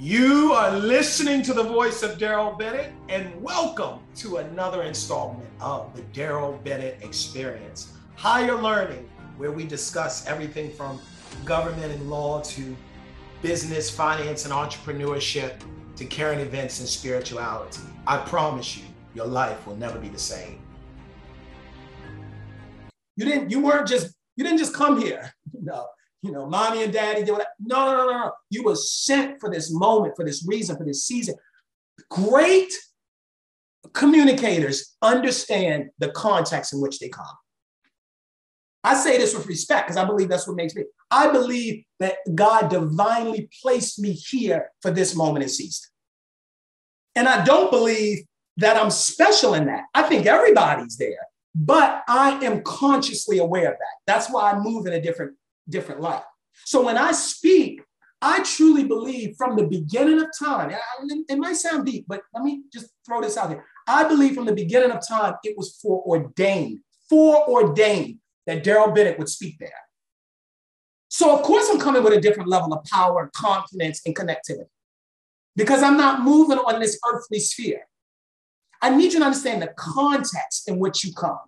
You are listening to the voice of Darrell Bennett, and welcome to another installment of the Darrell Bennett Experience. Higher learning, where we discuss everything from government and law to business, finance, and entrepreneurship to current events and spirituality. I promise you, your life will never be the same. You didn't, you weren't just, you didn't just come here. No, you know, mommy and daddy did what no, no, no, no, no. You were sent for this moment, for this reason, for this season. Great communicators understand the context in which they come. I say this with respect because I believe that's what makes me. I believe that God divinely placed me here for this moment and season. And I don't believe that I'm special in that. I think everybody's there, but I am consciously aware of that. That's why I move in a different different light. So when I speak, I truly believe from the beginning of time, it might sound deep, but let me just throw this out here. I believe from the beginning of time, it was foreordained, foreordained that Darrell Bennett would speak there. So, of course, I'm coming with a different level of power, confidence, and connectivity because I'm not moving on this earthly sphere. I need you to understand the context in which you come.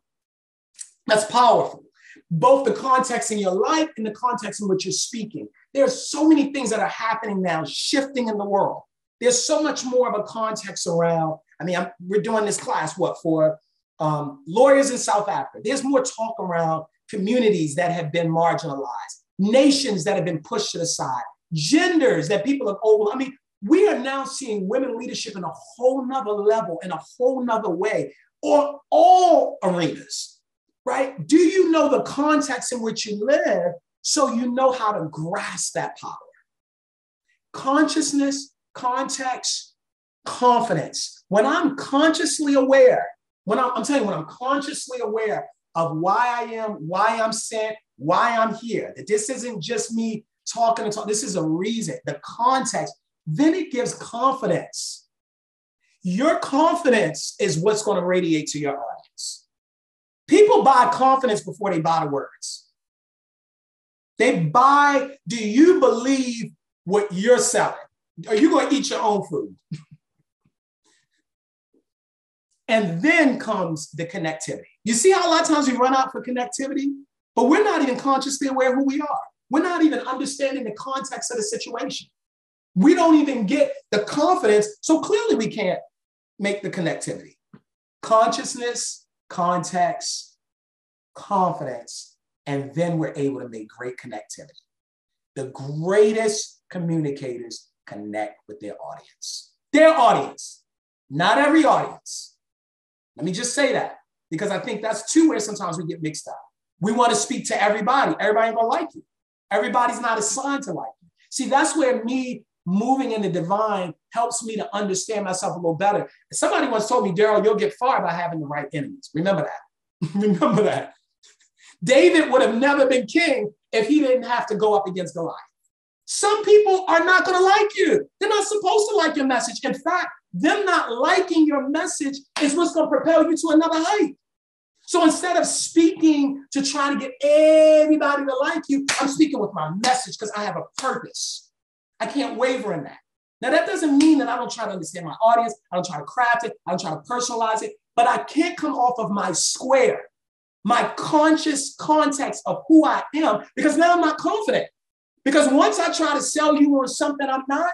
That's powerful both the context in your life and the context in which you're speaking. There's so many things that are happening now, shifting in the world. There's so much more of a context around. I mean, I'm, we're doing this class, what, for um, lawyers in South Africa. There's more talk around communities that have been marginalized, nations that have been pushed to the side, genders that people have over. I mean, we are now seeing women leadership in a whole nother level, in a whole nother way, or all arenas right? Do you know the context in which you live so you know how to grasp that power? Consciousness, context, confidence. When I'm consciously aware, when I'm, I'm telling you, when I'm consciously aware of why I am, why I'm sent, why I'm here, that this isn't just me talking and talk, this is a reason, the context, then it gives confidence. Your confidence is what's going to radiate to your audience. Buy confidence before they buy the words. They buy, do you believe what you're selling? Are you going to eat your own food? and then comes the connectivity. You see how a lot of times we run out for connectivity, but we're not even consciously aware who we are. We're not even understanding the context of the situation. We don't even get the confidence, so clearly we can't make the connectivity. Consciousness context, confidence, and then we're able to make great connectivity. The greatest communicators connect with their audience. Their audience, not every audience. Let me just say that because I think that's too where sometimes we get mixed up. We want to speak to everybody. Everybody gonna like you. Everybody's not assigned to like you. See, that's where me moving in the divine helps me to understand myself a little better. Somebody once told me, Darrell, you'll get far by having the right enemies. Remember that. Remember that. David would have never been king if he didn't have to go up against Goliath. Some people are not going to like you. They're not supposed to like your message. In fact, them not liking your message is what's going to propel you to another height. So instead of speaking to try to get everybody to like you, I'm speaking with my message because I have a purpose. I can't waver in that. Now, that doesn't mean that I don't try to understand my audience. I don't try to craft it. I don't try to personalize it, but I can't come off of my square, my conscious context of who I am, because now I'm not confident. Because once I try to sell you on something I'm not,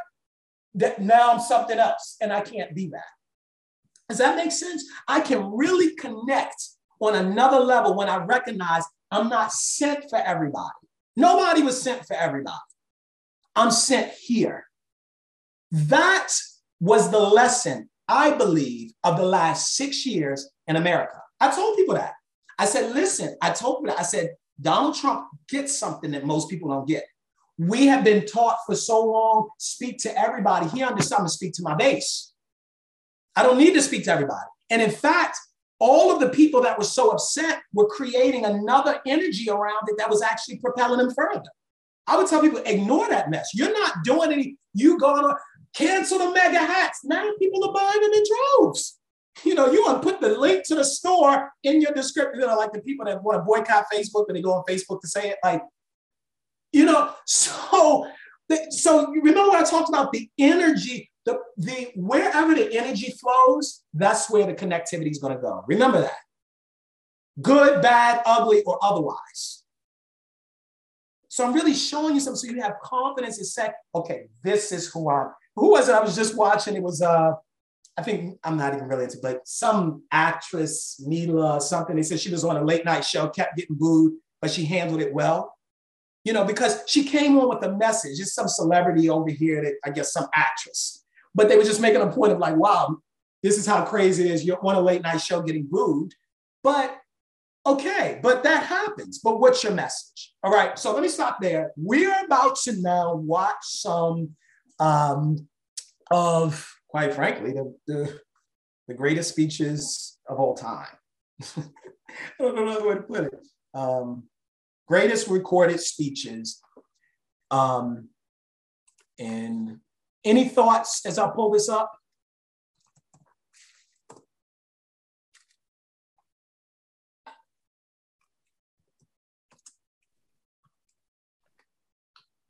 that now I'm something else, and I can't be that. Does that make sense? I can really connect on another level when I recognize I'm not sent for everybody. Nobody was sent for everybody. I'm sent here. That was the lesson, I believe, of the last six years in America. I told people that. I said, listen, I told that. I said, Donald Trump gets something that most people don't get. We have been taught for so long, speak to everybody. He understands to speak to my base. I don't need to speak to everybody. And in fact, all of the people that were so upset were creating another energy around it that was actually propelling them further. I would tell people, ignore that mess. You're not doing any, you gonna cancel the MAGA hats. Now people are buying them in droves. You know, you want to put the link to the store in your description. You know, like the people that want to boycott Facebook, but they go on Facebook to say it. Like, you know, so So remember when I talked about the energy, the, the wherever the energy flows, that's where the connectivity is going to go. Remember that. Good, bad, ugly, or otherwise. So I'm really showing you something so you have confidence and say, okay, this is who I'm. Who was it? I was just watching. It was uh, I think I'm not even really into, but some actress, Mila, something. They said she was on a late night show, kept getting booed, but she handled it well you know, because she came on with a message. It's some celebrity over here that I guess some actress, but they were just making a point of like, wow, this is how crazy it is. You're on a late night show getting booed, but okay, but that happens. But what's your message? All right, so let me stop there. We're about to now watch some um, of, quite frankly, the, the, the greatest speeches of all time. I don't know another way to put it. Um, greatest recorded speeches. Um, and any thoughts as I pull this up?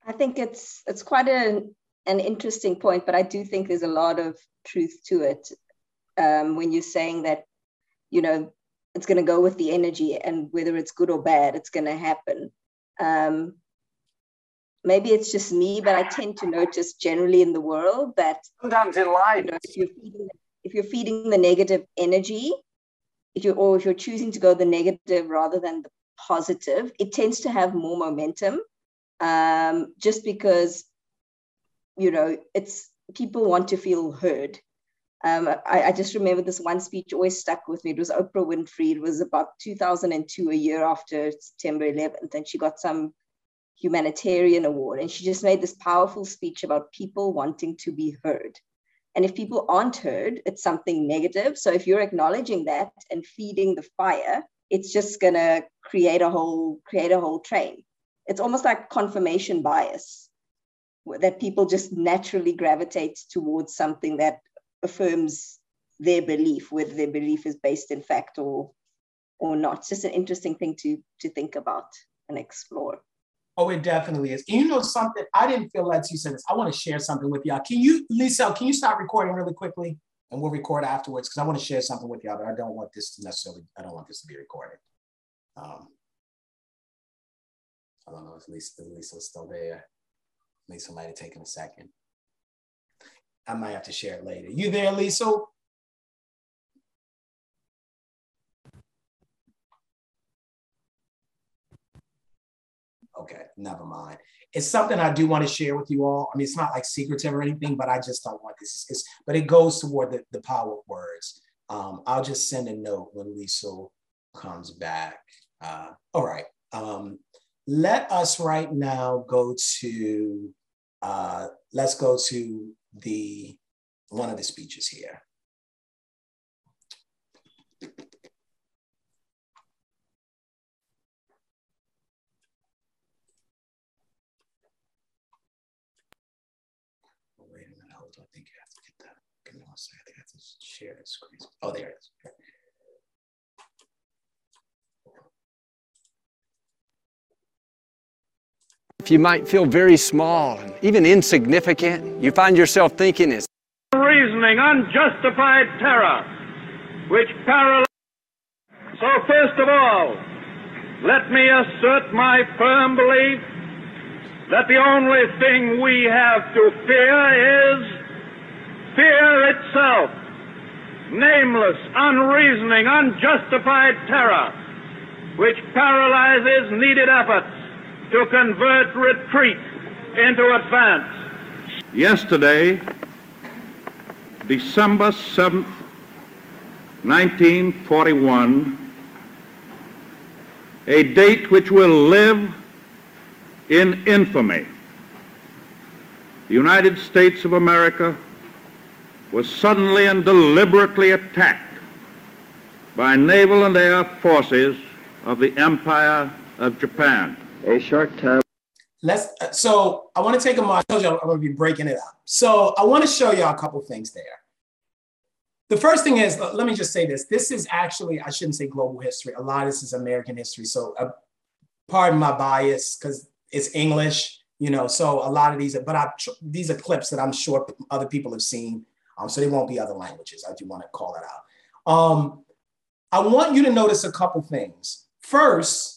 I think it's it's quite an an interesting point, but I do think there's a lot of truth to it um, when you're saying that, you know, it's going to go with the energy and whether it's good or bad it's going to happen. Um, maybe it's just me but i tend to notice generally in the world that sometimes in life you know, if, you're feeding, if you're feeding the negative energy if you or if you're choosing to go the negative rather than the positive it tends to have more momentum um, just because you know it's people want to feel heard um, I, I, just remember this one speech always stuck with me. It was Oprah Winfrey. It was about 2002, a year after September 11th, and she got some humanitarian award. And she just made this powerful speech about people wanting to be heard. And if people aren't heard, it's something negative. So if you're acknowledging that and feeding the fire, it's just gonna create a whole create a whole train. It's almost like confirmation bias that people just naturally gravitate towards something that affirms their belief, whether their belief is based in fact or or not. It's just an interesting thing to to think about and explore. Oh, it definitely is. And you know something? I didn't feel like you said this. I want to share something with y'all. Can you, Lisa, can you stop recording really quickly? And we'll record afterwards because I want to share something with y'all, but I don't want this to necessarily, I don't want this to be recorded. Um, I don't know if Lisa, if Lisa's still there. Might have taken a second. I might have to share it later. You there, Lisa? Okay, never mind. It's something I do want to share with you all. I mean, it's not like secretive or anything, but I just don't want this. It's, but it goes toward the, the power of words. Um, I'll just send a note when Lisa comes back. Uh, all right. Um, let us right now go to, uh, let's go to the one of the speeches here. Oh, wait a minute, hold on. I think you have to get that. Give me one second. I think I have to share the screen. Oh, there it is. If you might feel very small and even insignificant, you find yourself thinking, is reasoning unjustified terror which paralyzes. So, first of all, let me assert my firm belief that the only thing we have to fear is fear itself. Nameless, unreasoning, unjustified terror which paralyzes needed efforts to convert retreat into advance. Yesterday, December 7th, 1941, a date which will live in infamy. The United States of America was suddenly and deliberately attacked by naval and air forces of the Empire of Japan a short time. Let's. So I want to take a moment. I told you I'm going to be breaking it up. So I want to show y'all a couple things there. The first thing is, let me just say this. This is actually, I shouldn't say global history. A lot of this is American history. So uh, pardon my bias because it's English. You know, so a lot of these, but I, these are clips that I'm sure other people have seen. Um, so they won't be other languages. I do want to call that out. Um, I want you to notice a couple things. First,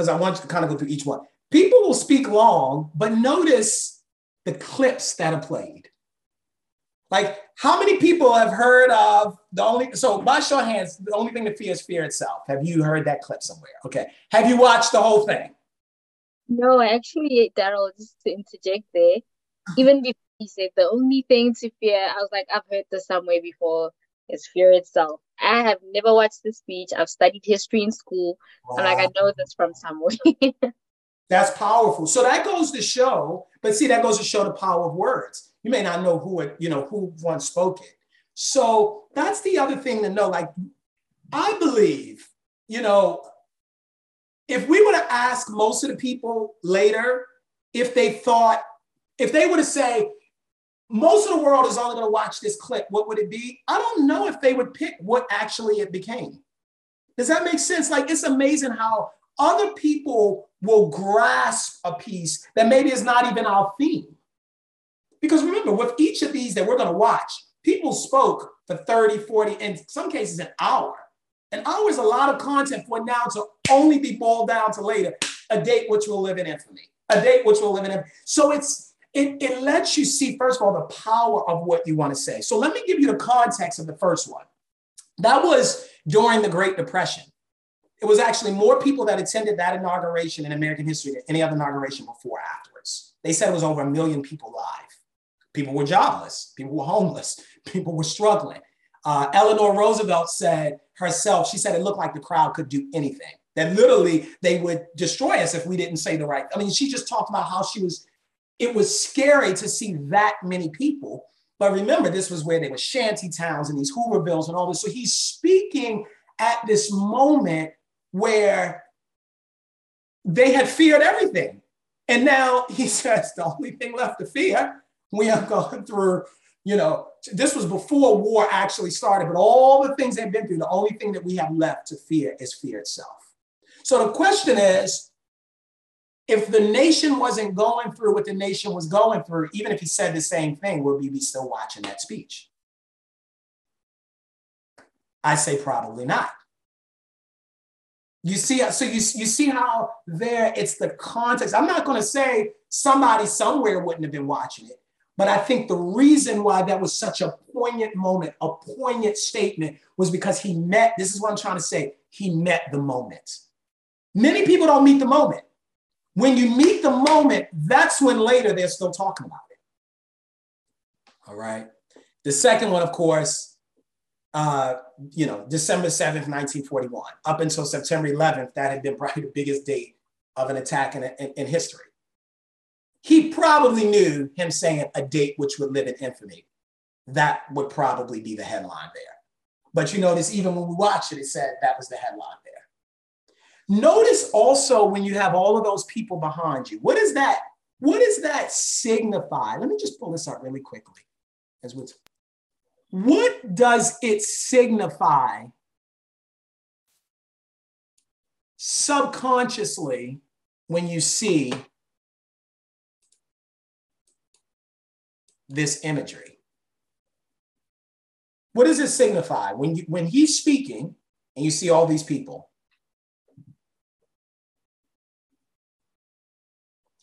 because I want you to kind of go through each one. People will speak long, but notice the clips that are played. Like, how many people have heard of the only, so by show of hands, the only thing to fear is fear itself. Have you heard that clip somewhere? Okay. Have you watched the whole thing? No, actually, Darrell, just to interject there, even before he said the only thing to fear, I was like, I've heard this somewhere before, is fear itself. I have never watched the speech. I've studied history in school. Wow. I'm like, I know this from somewhere. That's powerful. So that goes to show, but see, that goes to show the power of words. You may not know who it, you know, who once spoke it. So that's the other thing to know. Like, I believe, you know, if we were to ask most of the people later if they thought, if they were to say, most of the world is only going to watch this clip, what would it be? I don't know if they would pick what actually it became. Does that make sense? Like, it's amazing how other people will grasp a piece that maybe is not even our theme. Because remember, with each of these that we're going to watch, people spoke for 30, 40, in some cases, an hour. An hour is a lot of content for now to only be boiled down to later, a date which will live in infamy, a date which will live in infamy. So it's it, it lets you see, first of all, the power of what you want to say. So let me give you the context of the first one. That was during the Great Depression. It was actually more people that attended that inauguration in American history than any other inauguration before afterwards. They said it was over a million people live. People were jobless, people were homeless, people were struggling. Uh, Eleanor Roosevelt said herself, she said it looked like the crowd could do anything, that literally they would destroy us if we didn't say the right. I mean, she just talked about how she was, it was scary to see that many people. But remember, this was where there were shanty towns and these Hoovervilles and all this. So he's speaking at this moment where they had feared everything. And now he says the only thing left to fear we have gone through, you know, this was before war actually started, but all the things they've been through, the only thing that we have left to fear is fear itself. So the question is if the nation wasn't going through what the nation was going through, even if he said the same thing, would we be still watching that speech? I say probably not. You see, so you, you see how there it's the context. I'm not going to say somebody somewhere wouldn't have been watching it. But I think the reason why that was such a poignant moment, a poignant statement, was because he met, this is what I'm trying to say, he met the moment. Many people don't meet the moment. When you meet the moment, that's when later they're still talking about it. All right. The second one, of course, uh, you know, December 7th, 1941. Up until September 11th, that had been probably the biggest date of an attack in, in, in history he probably knew him saying a date which would live in infamy. That would probably be the headline there. But you notice, even when we watch it, it said that was the headline there. Notice also when you have all of those people behind you, what is that? What does that signify? Let me just pull this up really quickly. As we, what does it signify subconsciously when you see this imagery. What does it signify when you when he's speaking and you see all these people?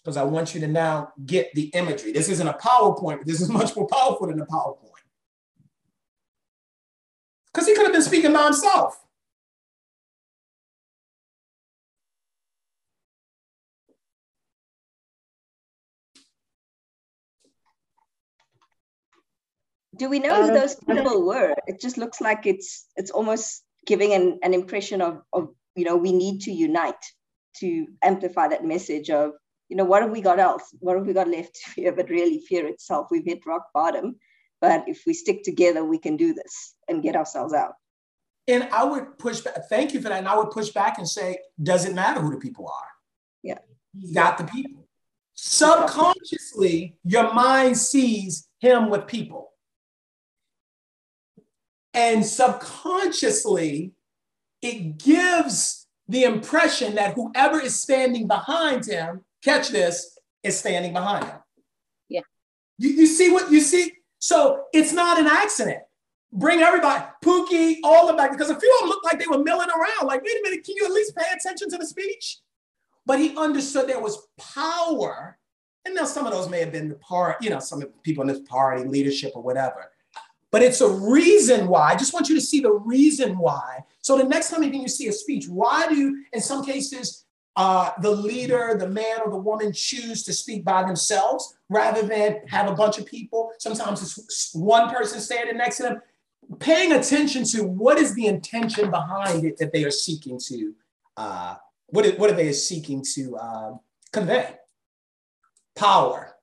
Because I want you to now get the imagery. This isn't a PowerPoint, but this is much more powerful than a PowerPoint. Because he could have been speaking by himself. Do we know who um, those people were? It just looks like it's it's almost giving an, an impression of, of you know we need to unite to amplify that message of you know what have we got else? What have we got left to fear but really fear itself? We've hit rock bottom but if we stick together we can do this and get ourselves out. And i would push back thank you for that. And i would push back and say does it matter who the people are? Yeah. You got the people. Subconsciously your mind sees him with people. And subconsciously, it gives the impression that whoever is standing behind him, catch this, is standing behind him. Yeah. You, you see what you see? So it's not an accident. Bring everybody, Pookie, all of that, because a few of them looked like they were milling around. Like, wait a minute, can you at least pay attention to the speech? But he understood there was power. And now some of those may have been the part, you know, some people in this party, leadership or whatever. But it's a reason why. I just want you to see the reason why. So the next time you see a speech, why do you, in some cases, uh, the leader, the man or the woman choose to speak by themselves rather than have a bunch of people? Sometimes it's one person standing next to them. Paying attention to what is the intention behind it that they are seeking to, uh, what, is, what are they seeking to uh, convey? Power.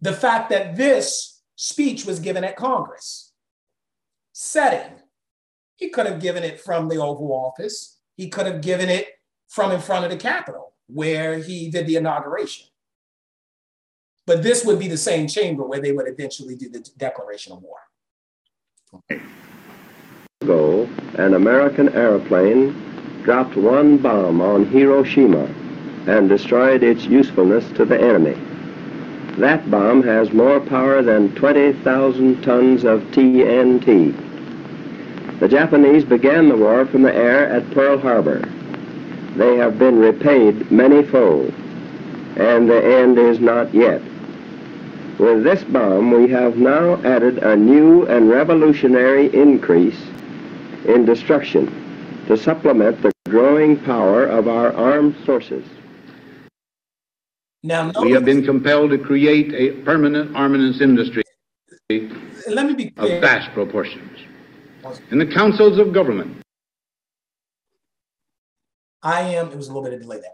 The fact that this speech was given at Congress. Setting. He could have given it from the Oval Office. He could have given it from in front of the Capitol where he did the inauguration. But this would be the same chamber where they would eventually do the declaration of war. Ago, an American airplane dropped one bomb on Hiroshima and destroyed its usefulness to the enemy. That bomb has more power than 20,000 tons of TNT. The Japanese began the war from the air at Pearl Harbor. They have been repaid many-fold, and the end is not yet. With this bomb, we have now added a new and revolutionary increase in destruction to supplement the growing power of our armed forces. Now, we have been compelled to create a permanent armaments industry let me be clear. of vast proportions. In the councils of government, I am, it was a little bit of delay there.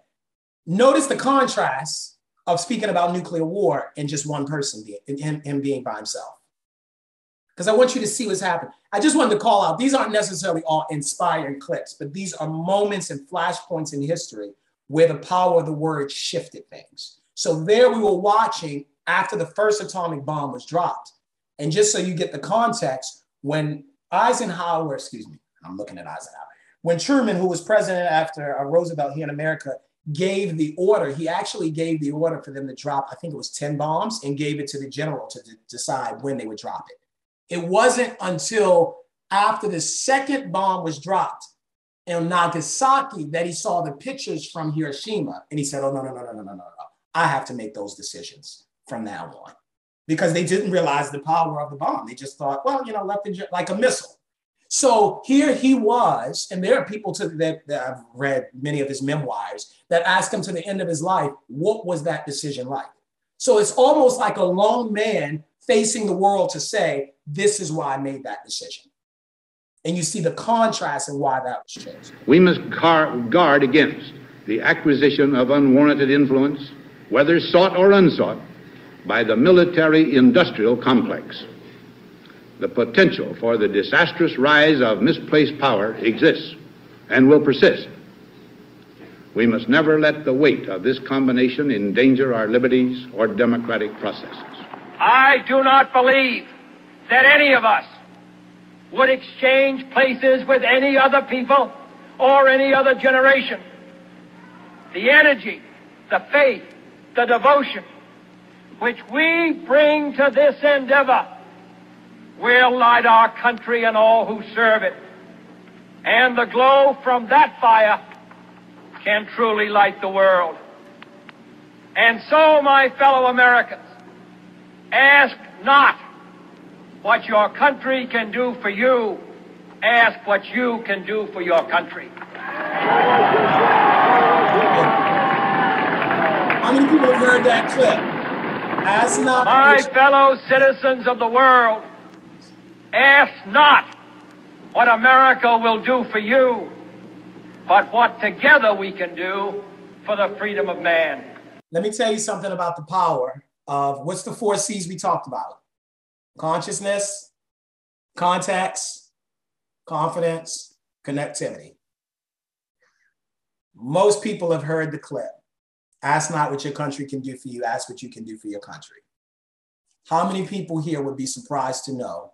Notice the contrast of speaking about nuclear war and just one person, being, him, him being by himself. Because I want you to see what's happening. I just wanted to call out, these aren't necessarily all inspiring clips, but these are moments and flashpoints in history where the power of the word shifted things. So there we were watching after the first atomic bomb was dropped. And just so you get the context, when Eisenhower, excuse me, I'm looking at Eisenhower, when Truman, who was president after uh, Roosevelt here in America, gave the order, he actually gave the order for them to drop, I think it was 10 bombs, and gave it to the general to d- decide when they would drop it. It wasn't until after the second bomb was dropped in Nagasaki that he saw the pictures from Hiroshima and he said, Oh, no, no, no, no, no, no, no, I have to make those decisions from now on because they didn't realize the power of the bomb. They just thought, Well, you know, left the, like a missile. So here he was, and there are people to, that, that I've read many of his memoirs that ask him to the end of his life, what was that decision like? So it's almost like a lone man facing the world to say, this is why I made that decision. And you see the contrast and why that was chosen. We must guard against the acquisition of unwarranted influence, whether sought or unsought, by the military industrial complex the potential for the disastrous rise of misplaced power exists and will persist. We must never let the weight of this combination endanger our liberties or democratic processes. I do not believe that any of us would exchange places with any other people or any other generation. The energy, the faith, the devotion which we bring to this endeavor will light our country and all who serve it. And the glow from that fire can truly light the world. And so, my fellow Americans, ask not what your country can do for you, ask what you can do for your country. How many people have heard that clip? Ask not. My fellow citizens of the world, Ask not what America will do for you, but what together we can do for the freedom of man. Let me tell you something about the power of what's the four C's we talked about consciousness, context, confidence, connectivity. Most people have heard the clip. Ask not what your country can do for you, ask what you can do for your country. How many people here would be surprised to know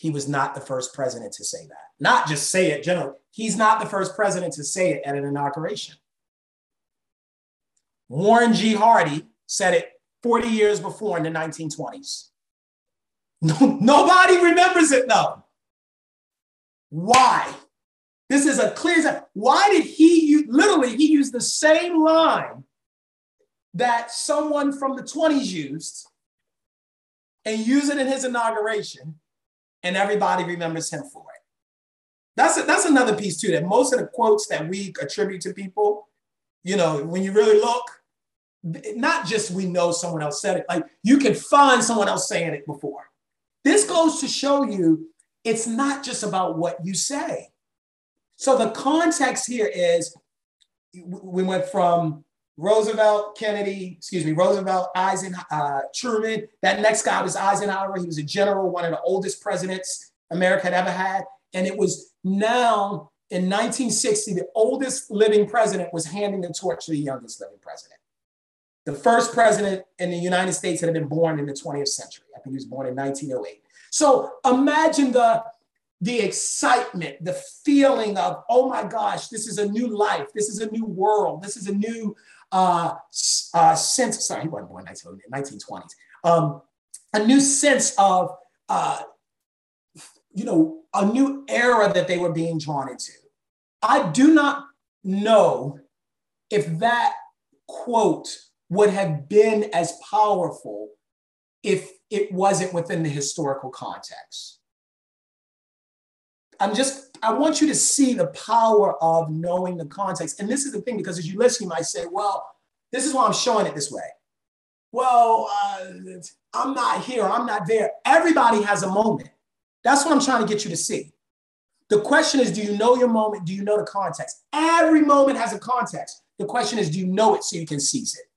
he was not the first president to say that. Not just say it generally. He's not the first president to say it at an inauguration. Warren G. Harding said it 40 years before in the 1920s. No, nobody remembers it though. Why? This is a clear. Why did he use, literally, he used the same line that someone from the 20s used and use it in his inauguration, and everybody remembers him for it. That's, a, that's another piece too, that most of the quotes that we attribute to people, you know, when you really look, not just we know someone else said it, like you can find someone else saying it before. This goes to show you it's not just about what you say. So the context here is we went from Roosevelt, Kennedy, excuse me, Roosevelt, Eisenhower, uh, Truman. That next guy was Eisenhower. He was a general, one of the oldest presidents America had ever had. And it was now in 1960, the oldest living president was handing the torch to the youngest living president. The first president in the United States that had been born in the 20th century. I think he was born in 1908. So imagine the, the excitement, the feeling of, oh my gosh, this is a new life. This is a new world. This is a new uh, uh, sense. Sorry, he wasn't born in 1920s. Um, a new sense of, uh, you know, a new era that they were being drawn into. I do not know if that quote would have been as powerful if it wasn't within the historical context. I'm just, I want you to see the power of knowing the context. And this is the thing, because as you listen, you might say, well, this is why I'm showing it this way. Well, uh, I'm not here, I'm not there. Everybody has a moment. That's what I'm trying to get you to see. The question is, do you know your moment? Do you know the context? Every moment has a context. The question is, do you know it so you can seize it?